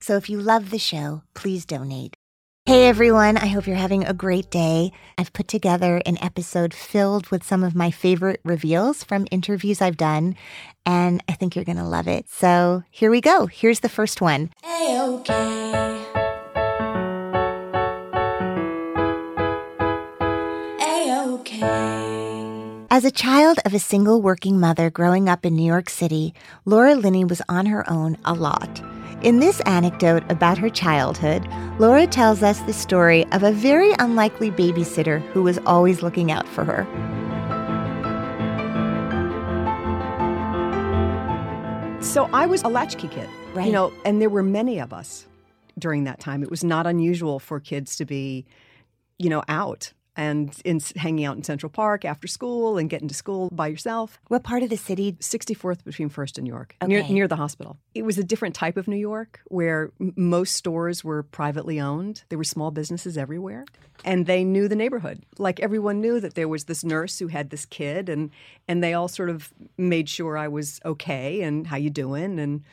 So if you love the show, please donate. Hey everyone, I hope you're having a great day. I've put together an episode filled with some of my favorite reveals from interviews I've done, and I think you're going to love it. So here we go. Here's the first one. A-okay. A-okay. As a child of a single working mother growing up in New York City, Laura Linney was on her own a lot. In this anecdote about her childhood, Laura tells us the story of a very unlikely babysitter who was always looking out for her. So I was a latchkey kid, Right. you know, and there were many of us during that time. It was not unusual for kids to be, you know, out and in, hanging out in Central Park after school and getting to school by yourself. What part of the city? 64th between First and York, near, near the hospital. It was a different type of New York where m- most stores were privately owned. There were small businesses everywhere, and they knew the neighborhood. Like everyone knew that there was this nurse who had this kid, and and they all sort of made sure I was okay and how you doing. And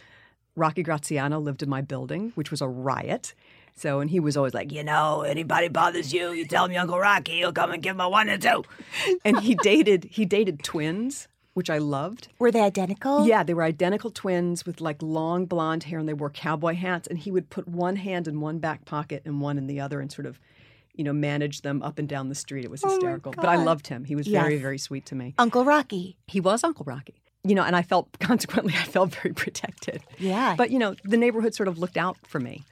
Rocky Graziano lived in my building, which was a riot. So, and he was always like, you know, anybody bothers you, you tell me Uncle Rocky, he'll come and give him a one and two. and he dated he dated twins, which I loved. Were they identical? Yeah, they were identical twins with like long blonde hair and they wore cowboy hats. And he would put one hand in one back pocket and one in the other and sort of, you know, manage them up and down the street. It was Oh hysterical. but I loved him. He was very, very sweet to me. Uncle Rocky. He was Uncle Rocky. You know, and I felt consequently I felt very protected. Yeah. But you know, the neighborhood sort of looked out for me.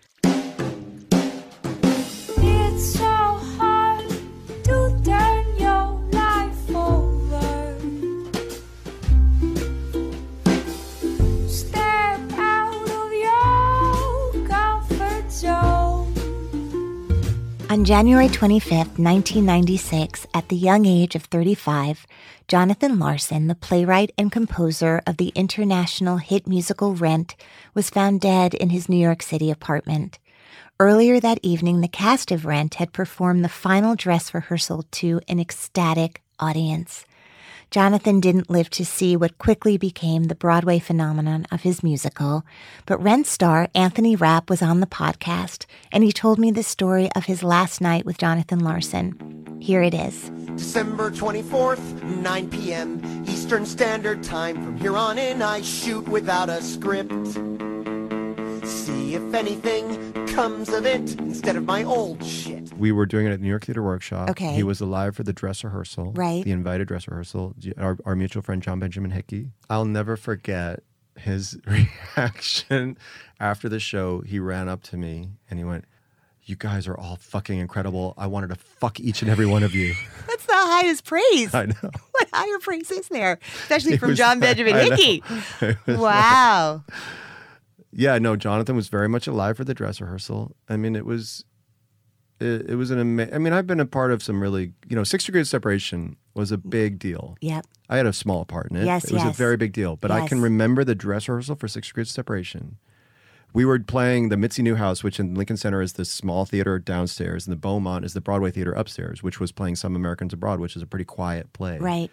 On January 25th, 1996, at the young age of 35, Jonathan Larson, the playwright and composer of the international hit musical Rent, was found dead in his New York City apartment. Earlier that evening, the cast of Rent had performed the final dress rehearsal to an ecstatic audience. Jonathan didn't live to see what quickly became the Broadway phenomenon of his musical, but Rent star Anthony Rapp was on the podcast, and he told me the story of his last night with Jonathan Larson. Here it is. December 24th, 9 p.m. Eastern Standard Time. From here on in, I shoot without a script. See if anything comes of it instead of my old shit. We were doing it at New York Theater Workshop. Okay. He was alive for the dress rehearsal. Right. The invited dress rehearsal. Our, our mutual friend John Benjamin Hickey. I'll never forget his reaction after the show. He ran up to me and he went, You guys are all fucking incredible. I wanted to fuck each and every one of you. That's the highest praise. I know. What higher praise is there? Especially It from John Benjamin Hickey. Wow. Yeah, no, Jonathan was very much alive for the dress rehearsal. I mean, it was, it, it was an amazing. I mean, I've been a part of some really, you know, Six Degrees of Separation was a big deal. Yep. I had a small part in it. Yes, it was yes. a very big deal. But I can remember the dress rehearsal for Six Degrees of Separation We were playing the Mitzi Newhouse, which in Lincoln Center is the small theater downstairs, and the Beaumont is the Broadway theater upstairs, which was playing Some Americans Abroad, which is a pretty quiet play. Right.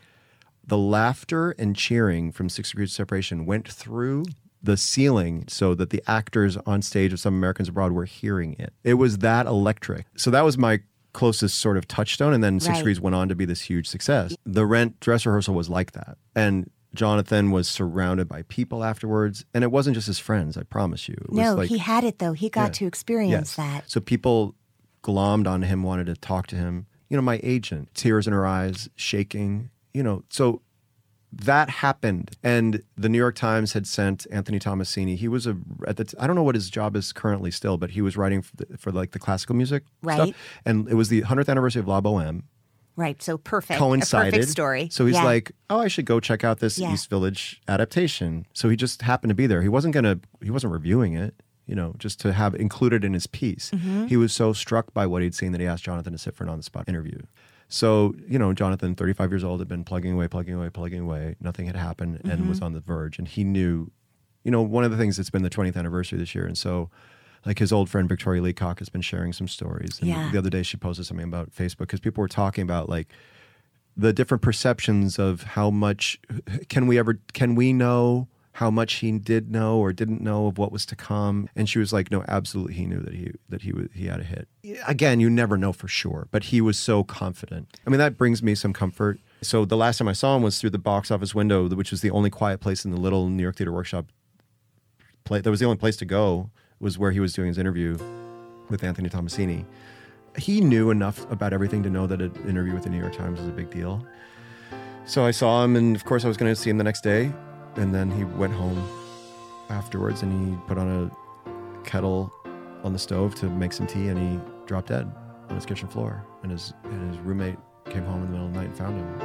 The laughter and cheering from Six Degrees of Separation went through the ceiling so that the actors on stage of Some Americans Abroad were hearing it. It was that electric. So that was my closest sort of touchstone. And then Six Right. Degrees went on to be this huge success. The Rent dress rehearsal was like that. And Jonathan was surrounded by people afterwards. And it wasn't just his friends, I promise you. It was No, like, he had it though. He got Yeah. to experience Yes. that. So people glommed on him, wanted to talk to him. You know, my agent, tears in her eyes, shaking. You know, so that happened, and the New York Times had sent Anthony Tommasini. He was a at the t- I don't know what his job is currently still, but he was writing for, the, for like the classical music Right. stuff. And it was the hundredth anniversary of La Boheme. Right. So perfect. Coincided. Perfect story. So he's Yeah. like, "Oh, I should go check out this Yeah. East Village adaptation." So he just happened to be there. He wasn't gonna. He wasn't reviewing it. You know, just to have included in his piece. Mm-hmm. He was so struck by what he'd seen that he asked Jonathan to sit for an on-the-spot interview. So you know, Jonathan, 35 years old, had been plugging away, plugging away, plugging away. Nothing had happened, and Mm-hmm. was on the verge. And he knew, you know, one of the things that's been the 20th anniversary this year, and so. Like his old friend Victoria Leacock has been sharing some stories. And Yeah. the other day she posted something about Facebook because people were talking about like the different perceptions of how much can we ever can we know how much he did know or didn't know of what was to come. And she was like no absolutely he knew that he that he was he had a hit. Again you never know for sure but he was so confident. I mean that brings me some comfort. So the last time i saw him was through the box office window which was the only quiet place in the little new york theater workshop play that was the only place to go was where he was doing his interview with anthony tommasini he knew enough about everything to know that an interview with the New York Times was a big deal. So I saw him, and of course, I was going to see him the next day. And then he went home afterwards and he put on a kettle on the stove to make some tea, and he dropped dead on his kitchen floor. And his, and his roommate came home in the middle of the night and found him.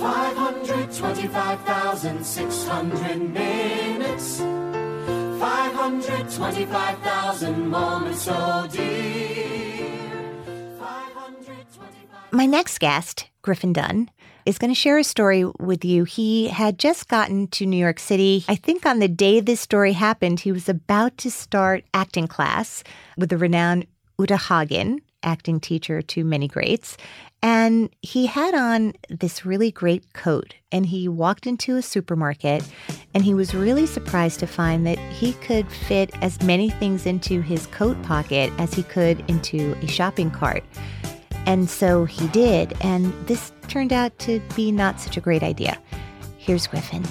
525,600 minutes. 525,000 moments, oh dear. 525. My next guest, Griffin Dunne, is going to share a story with you. He had just gotten to New York City. I think on the day this story happened, he was about to start acting class with the renowned Uta Hagen, acting teacher to many greats. And he had on this really great coat. And he walked into a supermarket and he was really surprised to find that he could fit as many things into his coat pocket as he could into a shopping cart. And so he did, and this turned out to be not such a great idea. Here's Griffin.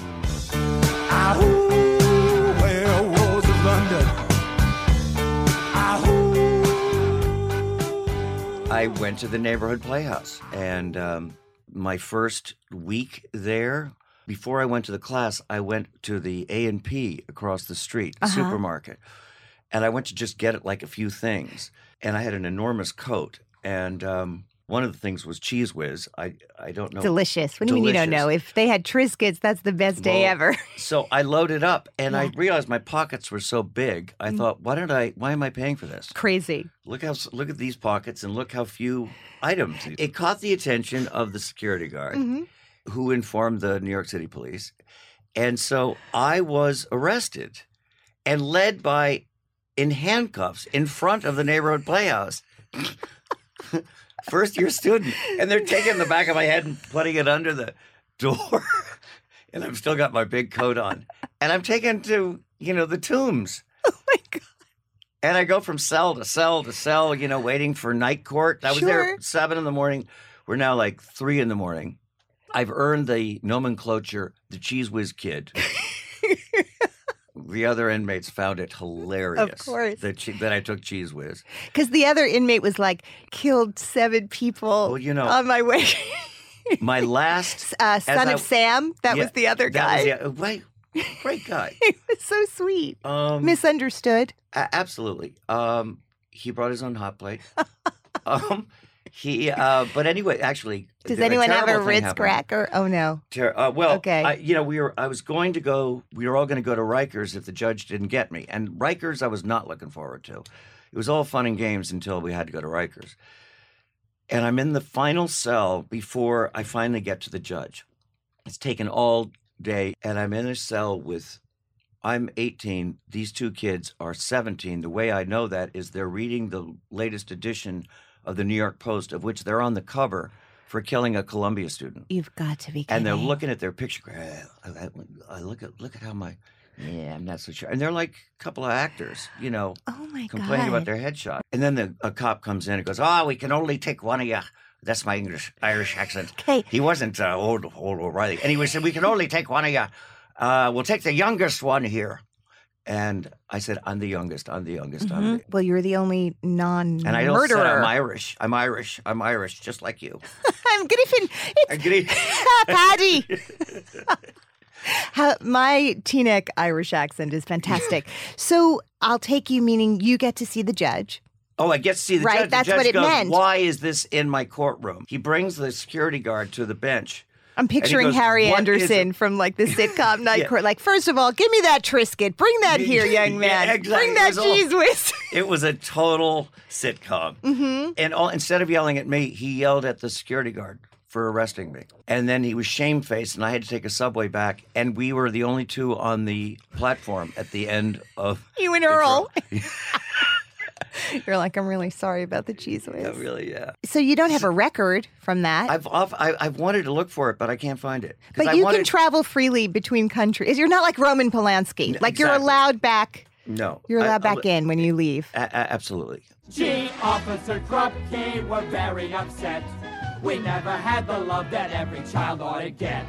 Ahoo, where was London? Ahoo. I went to the neighborhood playhouse, and um, my first week there, before I went to the class, I went to the A and P across the street, Uh-huh. supermarket, and I went to just get like a few things, and I had an enormous coat, and um, one of the things was Cheez Whiz. I I don't know. Delicious. What do you mean you don't know? If they had Triscuits, that's the best day Well, ever. So I loaded up, and I Yeah. Mm. realized my pockets were so big. I thought, why don't I? Why am I paying for this? Crazy. Look how look at these pockets and look how few items. It caught the attention of the security guard, Mhm. who informed the New York City police, and so I was arrested and led by in handcuffs in front of the neighborhood playhouse. First year student, and they're taking the back of my head and putting it under the door, and I've still got my big coat on, and I'm taken to you know the tombs. Oh my God. And I go from cell to cell to cell, you know, waiting for night court. I was there Sure. at seven in the morning. We're now like three in the morning. I've earned the nomenclature, the cheese whiz kid. The other inmates found it hilarious. course. That, che- that I took Cheez Whiz. Because the other inmate was like, killed seven people Well, you know- on my way. My last. uh, son I- of Sam, that Yeah, was the other that guy. was the- uh, great guy. he was so sweet. Um, Misunderstood. A- absolutely. Um, he brought his own hot plate. um, he, uh, but anyway, actually, Does anyone have a Ritz happened. cracker? Oh no. Ter- uh, well, Okay. I, you know, we were. I was going to go. We were all going to go to Rikers if the judge didn't get me, and Rikers I was not looking forward to. It was all fun and games until we had to go to Rikers, and I'm in the final cell before I finally get to the judge. It's taken all day, and I'm in a cell with I'm 18. These two kids are 17. The way I know that is they're reading the latest edition of the New York Post, of which they're on the cover for killing a Columbia student. You've got to be kidding. And they're looking at their picture. "Eh, I, I- I look at look at how my yeah, I'm not so sure. And they're like a couple of actors, you know, Oh my complaining god. about their headshot. And then the, a cop comes in and goes, "Oh, we can only take one of you." That's my English Irish accent. Okay. He wasn't uh, old old O'Reilly. And he said, "We can only take one of you. Uh, we'll take the youngest one here." And I said, "I'm the youngest. I'm the youngest. I'm Mhm. the." Well, you're the only non And I don't say I'm Irish. I'm Irish. I'm Irish, just like you. I'm Griffin. I'm It's giddy. Patty. How, my Teaneck Irish accent is fantastic. so I'll take you, meaning you get to see the judge. Oh, I get to see the Right, judge. The that's judge what it goes, meant. Why is this in my courtroom? He brings the security guard to the bench. I'm picturing goes, Harry Anderson from like the sitcom Night Yeah. Court. Like, first of all, give me that Triscuit. Bring that here, young Yeah, man. exactly. Bring that Cheez Whiz. It was a total sitcom. hmm And all, instead of yelling at me, he yelled at the security guard for arresting me. And then he was shamefaced, and I had to take a subway back. And we were the only two on the platform at the end of. You and Earl. Trial. You're like, I'm really sorry about the Cheez Whiz. yeah, really, yeah. So you don't have a record from that. I've off, I, I've wanted to look for it, but I can't find it. 'Cause but I you wanted, can travel freely between countries. You're not like Roman Polanski. N- Like you're allowed back. No, You're allowed I- back in when you leave. a- a- absolutely. Gee, Officer Krupke, we're very upset. We never had the love that every child ought to get.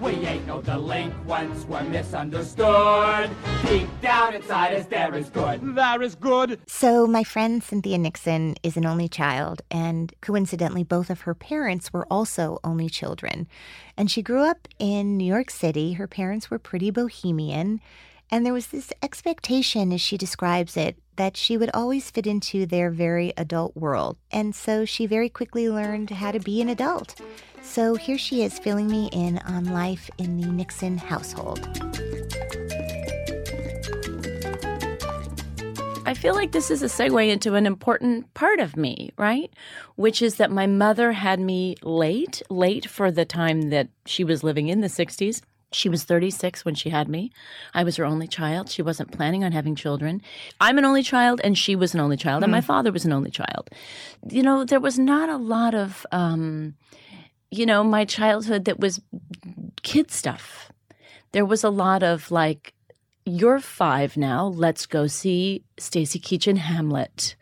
We ain't no delinquents, we're misunderstood. Deep down inside us, there is good. There is good. So, my friend Cynthia Nixon is an only child, and coincidentally, both of her parents were also only children. And she grew up in New York City. Her parents were pretty bohemian. And there was this expectation, as she describes it, that she would always fit into their very adult world. And so she very quickly learned how to be an adult. So here she is filling me in on life in the Nixon household. I feel like this is a segue into an important part of me, right? Which is that my mother had me late, late for the time that she was living in the 60s. She was 36 when she had me. I was her only child. She wasn't planning on having children. I'm an only child, and she was an only child, and my father was an only child. You know, there was not a lot of, um, you know, my childhood that was kid stuff. There was a lot of like, you're five now. Let's go see Stacy Keach in Hamlet.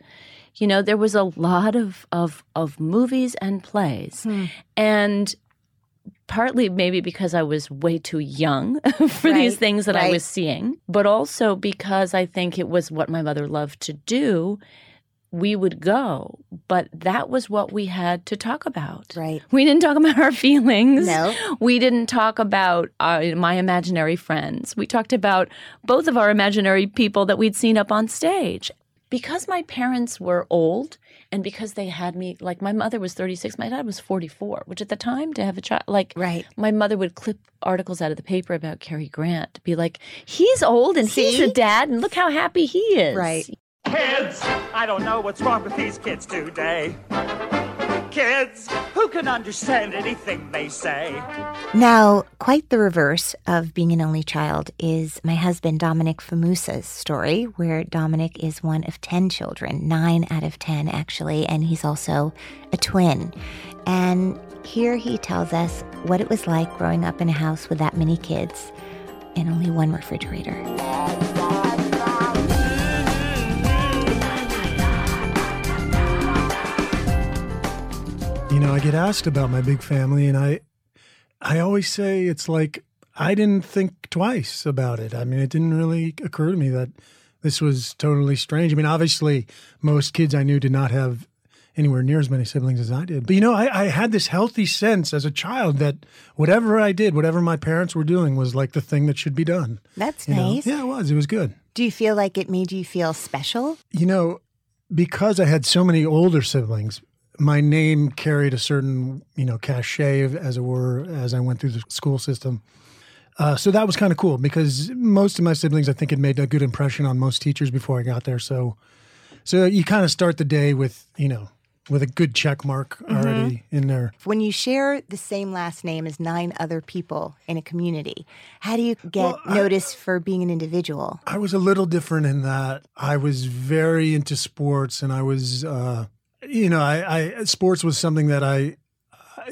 You know, there was a lot of of of movies and plays, and partly maybe because I was way too young for these things that I was seeing, but also because I think it was what my mother loved to do. We would go, but that was what we had to talk about. Right. We didn't talk about our feelings. No. We didn't talk about uh, my imaginary friends. We talked about both of our imaginary people that we'd seen up on stage. Because my parents were old and because they had me, like my mother was 36, my dad was 44, which at the time to have a child, like Right. my mother would clip articles out of the paper about Cary Grant, be like, he's old and he's a dad and look how happy he is. Right. Kids, I don't know what's wrong with these kids today. Kids, who can understand anything they say? Now, quite the reverse of being an only child is my husband Dominic Fumusa's story, where Dominic is one of 10 children, nine out of 10 actually, and he's also a twin. And here he tells us what it was like growing up in a house with that many kids and only one refrigerator. You know, I get asked about my big family, and I, I always say it's like I didn't think twice about it. I mean, it didn't really occur to me that this was totally strange. I mean, obviously, most kids I knew did not have anywhere near as many siblings as I did. But you know, I, I had this healthy sense as a child that whatever I did, whatever my parents were doing, was like the thing that should be done. That's you know? nice. Yeah, it was. It was good. Do you feel like it made you feel special? You know, because I had so many older siblings, my name carried a certain, you know, cachet, as it were, as I went through the school system. Uh, so that was kind of cool because most of my siblings, I think, had made a good impression on most teachers before I got there. So, so you kind of start the day with, you know, with a good check mark already in there. When you share the same last name as nine other people in a community, how do you get noticed for being an individual? I was a little different in that I was very into sports, and I was, uh, you know, I, I sports was something that I,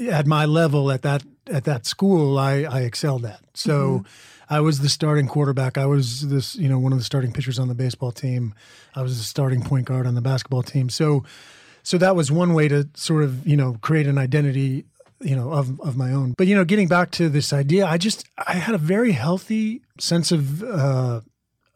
at my level at that at that school, I, I excelled at. So. I was the starting quarterback. I was this, you know, one of the starting pitchers on the baseball team. I was the starting point guard on the basketball team. So, so that was one way to sort of, you know, create an identity, you know, of of my own. But you know, getting back to this idea, I just I had a very healthy sense of uh,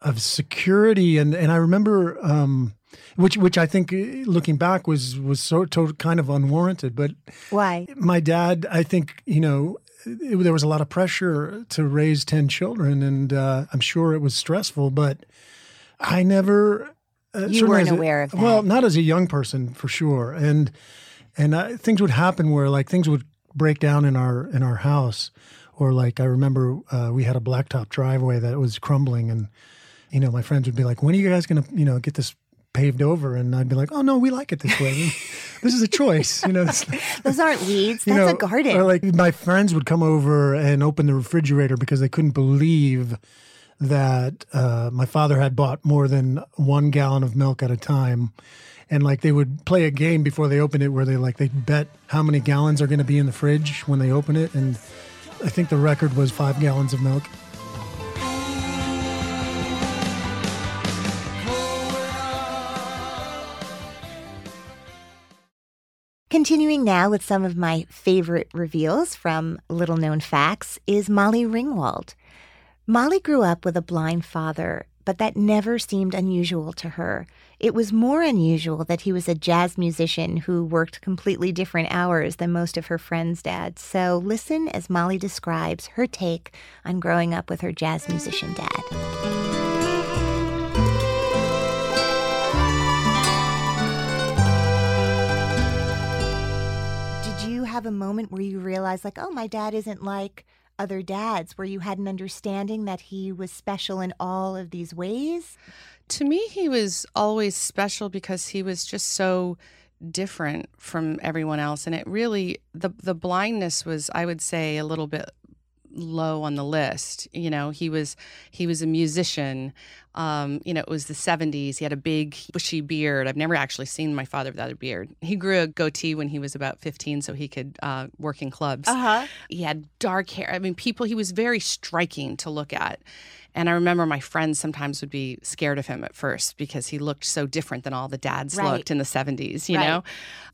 of security, and and I remember. Um, which, which I think, uh, looking back, was was sort of kind of unwarranted. But Why? my dad, I think, you know, it, there was a lot of pressure to raise 10 children, and uh, I'm sure it was stressful, but I never. Uh, You weren't as a- aware of that. Well, not as a young person, for sure. And and uh, things would happen where, like, things would break down in our in our house. Or, like, I remember uh, we had a blacktop driveway that was crumbling, and, you know, my friends would be like, when are you guys going to, you know, get this paved over? And I'd be like, oh, no, we like it this way. this is a choice. You know, Those aren't weeds. you That's know, a garden. Or like my friends would come over and open the refrigerator because they couldn't believe that uh, my father had bought more than one gallon of milk at a time. And like they would play a game before they opened it where they like they bet how many gallons are going to be in the fridge when they open it. And I think the record was five gallons of milk. Continuing now with some of my favorite reveals from Little Known Facts is Molly Ringwald. Molly grew up with a blind father, but that never seemed unusual to her. It was more unusual that he was a jazz musician who worked completely different hours than most of her friends' dads. So listen as Molly describes her take on growing up with her jazz musician dad. Have a moment where you realize, like, oh, my dad isn't like other dads, where you had an understanding that he was special in all of these ways? To me, he was always special because he was just so different from everyone else, and it really the the blindness was, I would say, a little bit low on the list. You know, he was he was a musician. Um, you know, it was the 70s. He had a big bushy beard. I've never actually seen my father without a beard. He grew a goatee when he was about 15 so he could uh, work in clubs. Uh-huh. He had dark hair. I mean, people, he was very striking to look at. And I remember my friends sometimes would be scared of him at first because he looked so different than all the dads Right. looked in the 70s, you Right. know?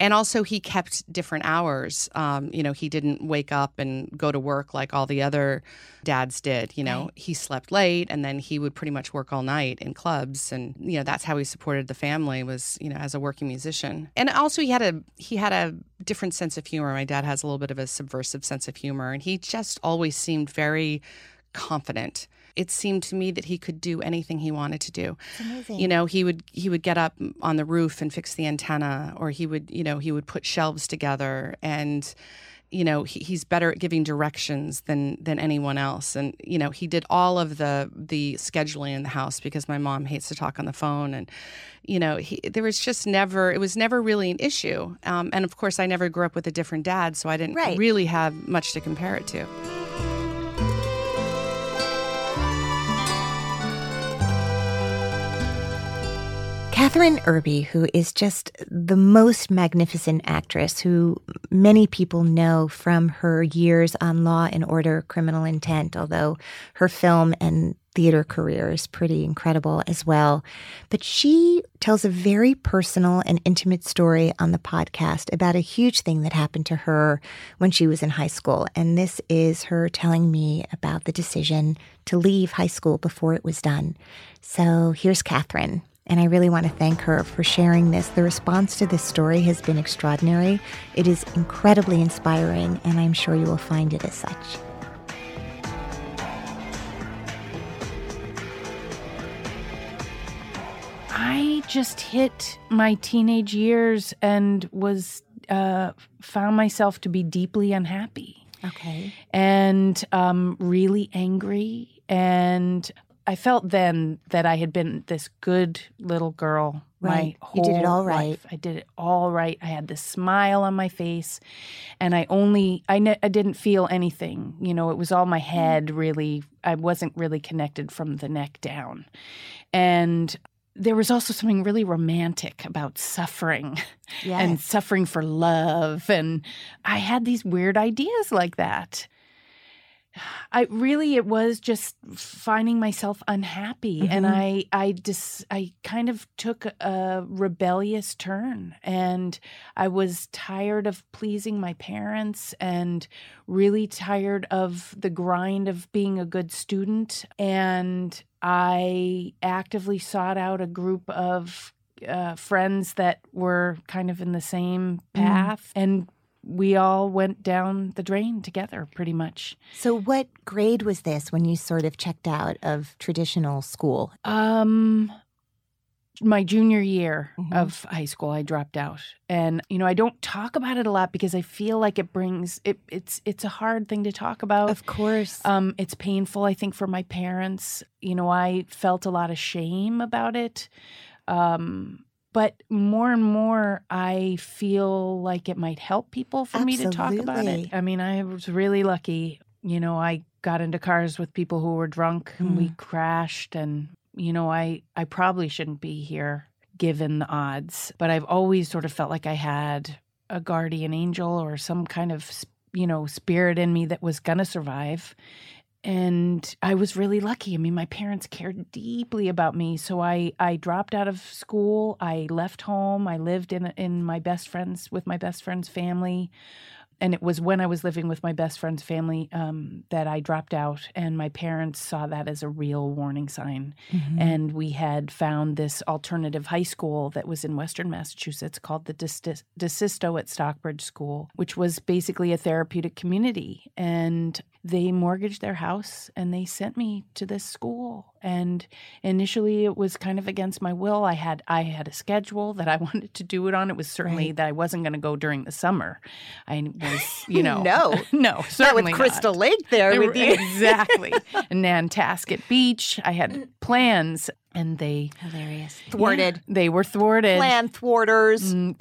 And also, he kept different hours. Um, you know, he didn't wake up and go to work like all the other dads did. You know, he slept late and then he would pretty much work all night in clubs. And, you know, that's how he supported the family was, you know, as a working musician. And also, he had a, he had a different sense of humor. My dad has a little bit of a subversive sense of humor. And he just always seemed very confident. It seemed to me that he could do anything he wanted to do. amazing. You know, he would he would get up on the roof and fix the antenna, or he would you know he would put shelves together, and you know he, he's better at giving directions than than anyone else. And you know he did all of the the scheduling in the house because my mom hates to talk on the phone, and you know he, there was just never it was never really an issue. Um, and of course, I never grew up with a different dad, so I didn't Right. really have much to compare it to. Kathryn Erbe, who is just the most magnificent actress who many people know from her years on Law and Order Criminal Intent, although her film and theater career is pretty incredible as well. But she tells a very personal and intimate story on the podcast about a huge thing that happened to her when she was in high school. And this is her telling me about the decision to leave high school before it was done. So here's Kathryn. And I really want to thank her for sharing this. The response to this story has been extraordinary. It is incredibly inspiring, and I'm sure you will find it as such. I just hit my teenage years and was uh, found myself to be deeply unhappy Okay. and um, really angry. And I felt then that I had been this good little girl My Right. You did it whole all right. life. I did it all right. I had this smile on my face, and I only I ne- I didn't feel anything. You know, it was all my mm-hmm. head. Really, I wasn't really connected from the neck down, and there was also something really romantic about suffering and suffering for love. And I had these weird ideas like that. I really it was just finding myself unhappy and Mhm. I I just I kind of took a rebellious turn and I was tired of pleasing my parents and really tired of the grind of being a good student and I actively sought out a group of uh, friends that were kind of in the same path and we all went down the drain together pretty much. So, what grade was this when you sort of checked out of traditional school? Um my junior year of high school I dropped out. And you know, I don't talk about it a lot because I feel like it brings it it's it's a hard thing to talk about. Of course. Um it's painful I think for my parents. You know, I felt a lot of shame about it. Um but more and more I feel like it might help people for me to talk about it. Absolutely. I mean, I was really lucky. You know, I got into cars with people who were drunk and we hmm. crashed and you know, I I probably shouldn't be here given the odds, but I've always sort of felt like I had a guardian angel or some kind of, you know, spirit in me that was going to survive. And I was really lucky. I mean, my parents cared deeply about me, so I I dropped out of school. I left home. I lived in in my best friends with my best friend's family and it was when I was living with my best friend's family um, that I dropped out, and my parents saw that as a real warning sign. Mhm. And we had found this alternative high school that was in Western Massachusetts called the DeSisto at Stockbridge School, which was basically a therapeutic community. And they mortgaged their house and they sent me to this school. And initially, it was kind of against my will. I had I had a schedule that I wanted to do it on. It was certainly Right. that I wasn't going to go during the summer. I was, you know, No. no, Not with Crystal not. Lake there with you. exactly. Nantasket Beach. I had plans, and they hilarious Thwarted. Yeah, they were thwarted. Plan thwarters. Mm,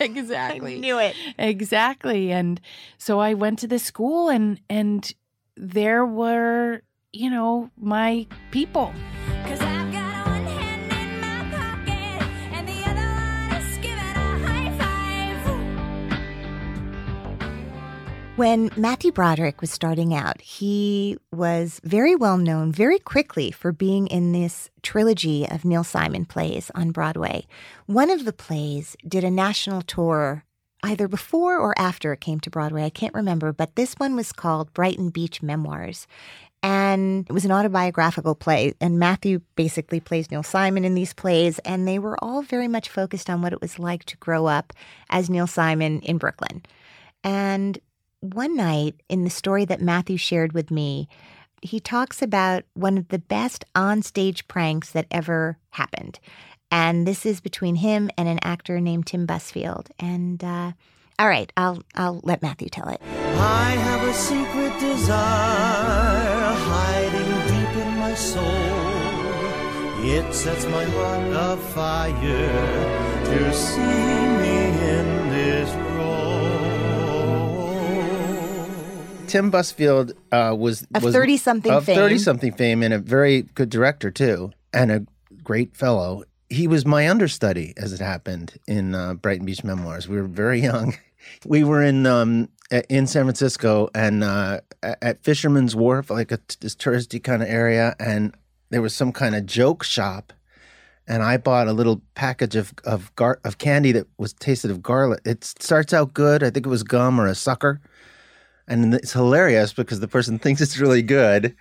exactly. I knew it. Exactly. And so I went to the school and and there were, you know, my people. When Matthew Broderick was starting out, he was very well known very quickly for being in this trilogy of Neil Simon plays on Broadway. One of the plays did a national tour either before or after it came to Broadway. I can't remember, but this one was called Brighton Beach Memoirs. And it was an autobiographical play. And Matthew basically plays Neil Simon in these plays. And they were all very much focused on what it was like to grow up as Neil Simon in Brooklyn. And one night in the story that Matthew shared with me, he talks about one of the best onstage pranks that ever happened. And this is between him and an actor named Tim Busfield. And uh, all right, I'll I'll let Matthew tell it. I have a secret desire hiding deep in my soul. It sets my heart afire to see me in this role. Tim Busfield uh, was Of 30-something of fame. thirty something fame and a very good director too, and a great fellow. He was my understudy as it happened in uh, Brighton Beach Memoirs. We were very young. We were in um, in San Francisco and uh, at Fisherman's Wharf, like this touristy kind of area, and there was some kind of joke shop and I bought a little package of of gar- of candy that was tasted of garlic. It starts out good. I think it was gum or a sucker, and it's hilarious because the person thinks it's really good,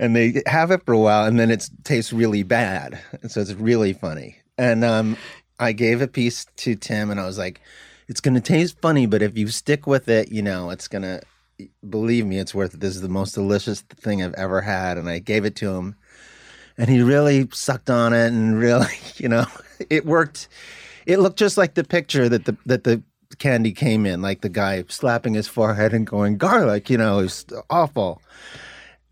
and they have it for a while, and then it tastes really bad. And so it's really funny. And um, I gave a piece to Tim, and I was like, "It's going to taste funny, but if you stick with it, you know, it's going to." Believe me, it's worth it. This is the most delicious thing I've ever had, and I gave it to him and he really sucked on it and really you know it worked it looked just like the picture that the that the candy came in like the guy slapping his forehead and going garlic you know it was awful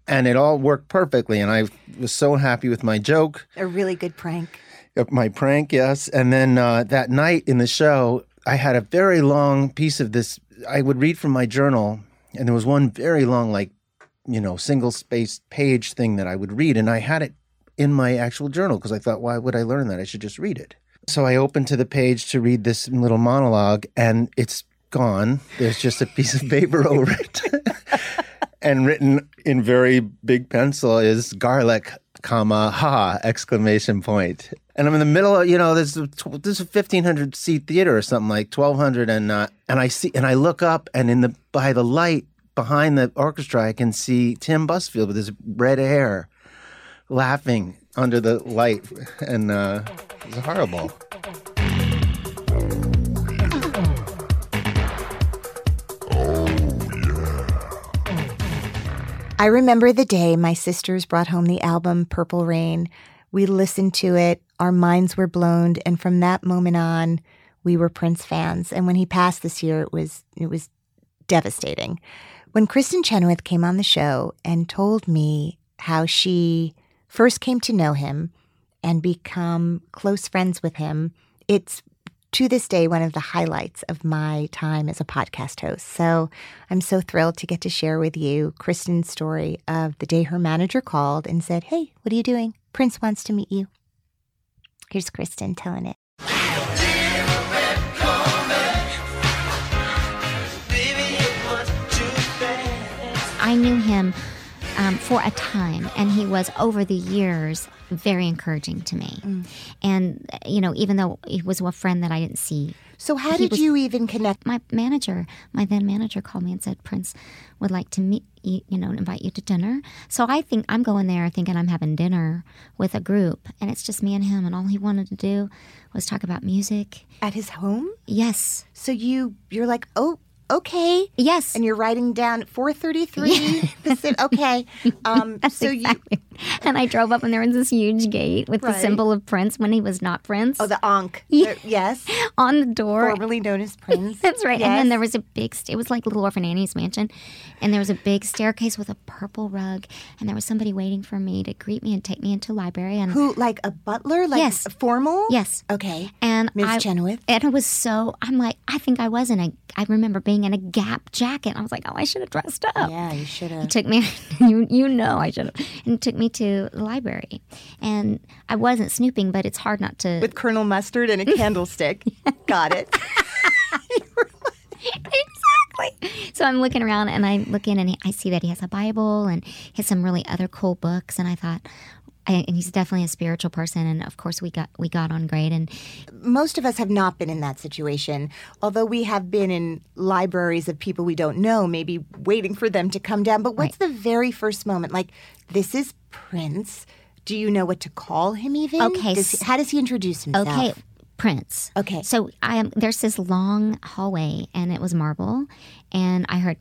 and it all worked perfectly and i was so happy with my joke A really good prank. My prank, yes. And then uh, that night in the show, I had a very long piece of this. I would read from my journal, and there was one very long, like, you know, single spaced page thing that I would read. And I had it in my actual journal because I thought, why would I learn that? I should just read it. So I opened to the page to read this little monologue, and it's gone. There's just a piece of paper over it. and written in very big pencil is garlic, comma, ha, exclamation point. And I'm in the middle of, you know, there's a, this is a 1500 seat theater or something like 1200. And, uh, and I see, and I look up and in the, by the light behind the orchestra, I can see Tim Busfield with his red hair laughing under the light. And, uh, it was horrible. I remember the day my sisters brought home the album Purple Rain. We listened to it, our minds were blown, and from that moment on, we were Prince fans. And when he passed this year, it was it was devastating. When Kristin Chenoweth came on the show and told me how she first came to know him and become close friends with him, it's to this day one of the highlights of my time as a podcast host. So I'm so thrilled to get to share with you Kristin's story of the day her manager called and said, Hey, what are you doing? Prince wants to meet you. Here's Kristen telling it. I knew him um, for a time, and he was over the years very encouraging to me. Mm. And you know, even though he was a friend that I didn't see. So how did was- you even connect? My manager, my then manager, called me and said Prince would like to meet you, you know, invite you to dinner. So I think I'm going there thinking I'm having dinner with a group, and it's just me and him, and all he wanted to do was talk about music at his home. Yes. So you you're like, oh, okay. Yes. And you're writing down 433. This okay. Um, so exactly. and I drove up and there was this huge gate with Right. the symbol of Prince when he was not Prince. Oh, the Ankh. Yeah. Yes. on the door. Formerly known as Prince. That's right. And then there was a big, it was like Little Orphan Annie's mansion. And there was a big staircase with a purple rug. And there was somebody waiting for me to greet me and take me into library. And Who, like a butler? Like Yes. formal? Yes. Okay. And Ms. I, Chenoweth? And it was so, I'm like, I think I was in a, I remember being in a Gap jacket. I was like, oh, I should have dressed up. Yeah, you should have. took me, you, you know, I should have, and he took me to the library. And I wasn't snooping, but it's hard not to. With Colonel Mustard and a candlestick. Got it. exactly. So I'm looking around and I look in and I see that he has a Bible and he has some really other cool books. And I thought, I, and he's definitely a spiritual person. And of course, we got we got on great. And Most of us have not been in that situation, although we have been in libraries of people we don't know, maybe waiting for them to come down. But what's the very first moment? Like, this is Prince. Do you know what to call him even? Okay, Does he- how does he introduce himself? okay, Prince. Okay. So I am there's this long hallway and it was marble, and I heard.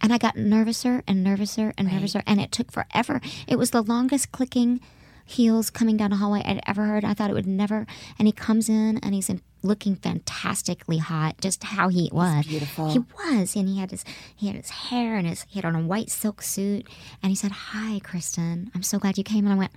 And I got nervouser and nervouser and nervouser, and it took forever. It was the longest clicking heels coming down a hallway I'd ever heard. I thought it would never. And he comes in, and he's in, looking fantastically hot, just how he was. beautiful. He was, and he had his he had his hair and his he had on a white silk suit, and he said, "Hi, Kristin. I'm so glad you came." And I went,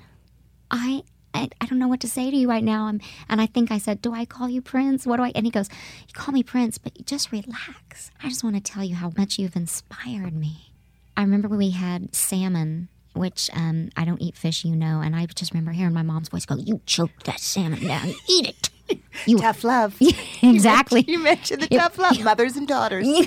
I, I I don't know what to say to you right now. I'm, and I think I said, "Do I call you Prince? What do I?" And he goes, "You call me Prince, but you just relax. I just want to tell you how much you've inspired me." I remember when we had salmon, which um, I don't eat fish, you know, and I just remember hearing my mom's voice go, "You choke that salmon down, eat it." You tough love. exactly. You mentioned the tough love, mothers and daughters. you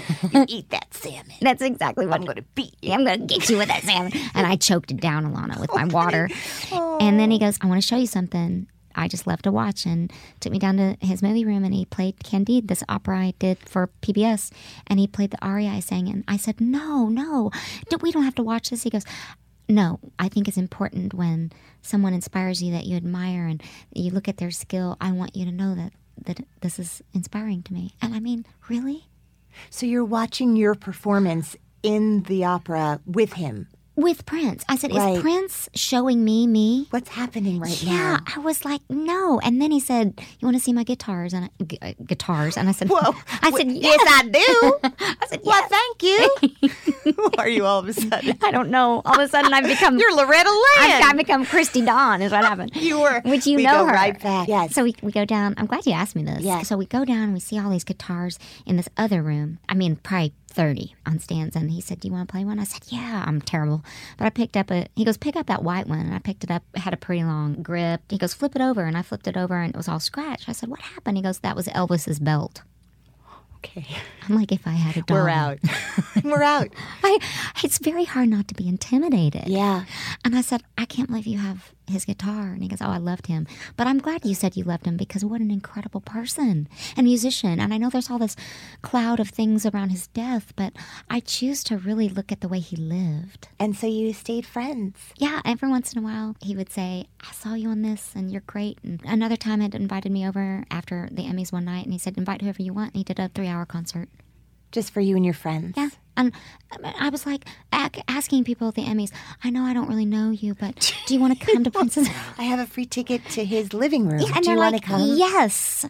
eat that salmon. That's exactly what I'm going to beat you. I'm going to get you with that salmon. And I choked it down, Ilana, with my water. And then he goes, I want to show you something. I just love to watch and took me down to his movie room and he played Candide, this opera I did for PBS. And he played the aria I sang. And I said, No, no, we don't have to watch this. He goes, No, I think it's important when someone inspires you that you admire and you look at their skill. I want you to know that, that this is inspiring to me. And I mean, really? So you're watching your performance in the opera with him. With Prince. I said, Right. "Is Prince showing me me? What's happening right yeah, now? Yeah, I was like, "No." And then he said, "You want to see my guitars?" And I, gu- uh, guitars, and I said, Whoa. I said, Yes, I do. I said, Well, "Yes." thank you. Who are you all of a sudden? I don't know. All of a sudden, I've become. You're Loretta Lynn. I've, I've become Christy Dawn, is what happened. You were. Which you we know her. right back. Yes. So we, we go down. I'm glad you asked me this. Yes. So we go down and we see all these guitars in this other room. I mean, probably 30 on stands. And he said, Do you want to play one? I said, Yeah, I'm terrible. But I picked up a, he goes, Pick up that white one. And I picked it up. It had a pretty long grip. He goes, Flip it over. And I flipped it over and it was all scratched. I said, What happened? He goes, That was Elvis's belt. Okay. I'm like, if I had a dog. We're out. We're out. I, it's very hard not to be intimidated. Yeah. And I said, I can't believe you have his guitar. And he goes, Oh, I loved him. But I'm glad you said you loved him because what an incredible person and musician. And I know there's all this cloud of things around his death, but I choose to really look at the way he lived. And so you stayed friends. Yeah, every once in a while he would say, I saw you on this and you're great. And another time he invited me over after the Emmys one night and he said, Invite whoever you want. And he did a three hour concert. Just for you and your friends. Yeah. And um, I was like asking people at the Emmys, I know I don't really know you, but do you want to come to Prince's? I have a free ticket to his living room. Yeah, and Do you they're want like, to come? Yes.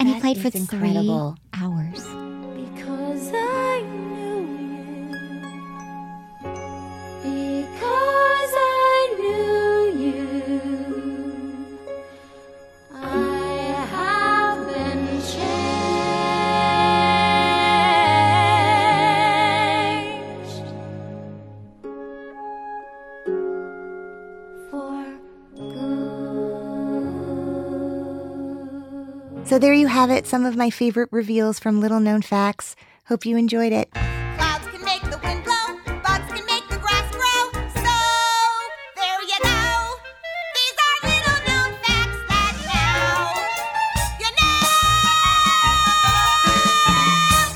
And he played for incredible. three hours. Because I So there you have it, some of my favorite reveals from Little Known Facts. Hope you enjoyed it. Clouds can make the wind blow, bugs can make the grass grow. So there you go. These are little known facts that now you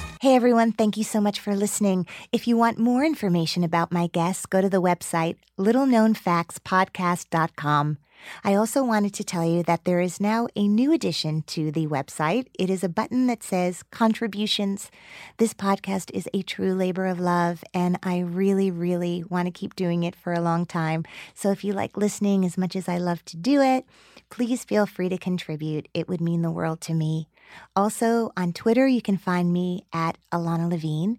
know. Hey everyone, thank you so much for listening. If you want more information about my guests, go to the website littleknownfactspodcast.com. I also wanted to tell you that there is now a new addition to the website. It is a button that says contributions. This podcast is a true labor of love, and I really, really want to keep doing it for a long time. So if you like listening as much as I love to do it, please feel free to contribute. It would mean the world to me. Also, on Twitter, you can find me at Ilana Levine.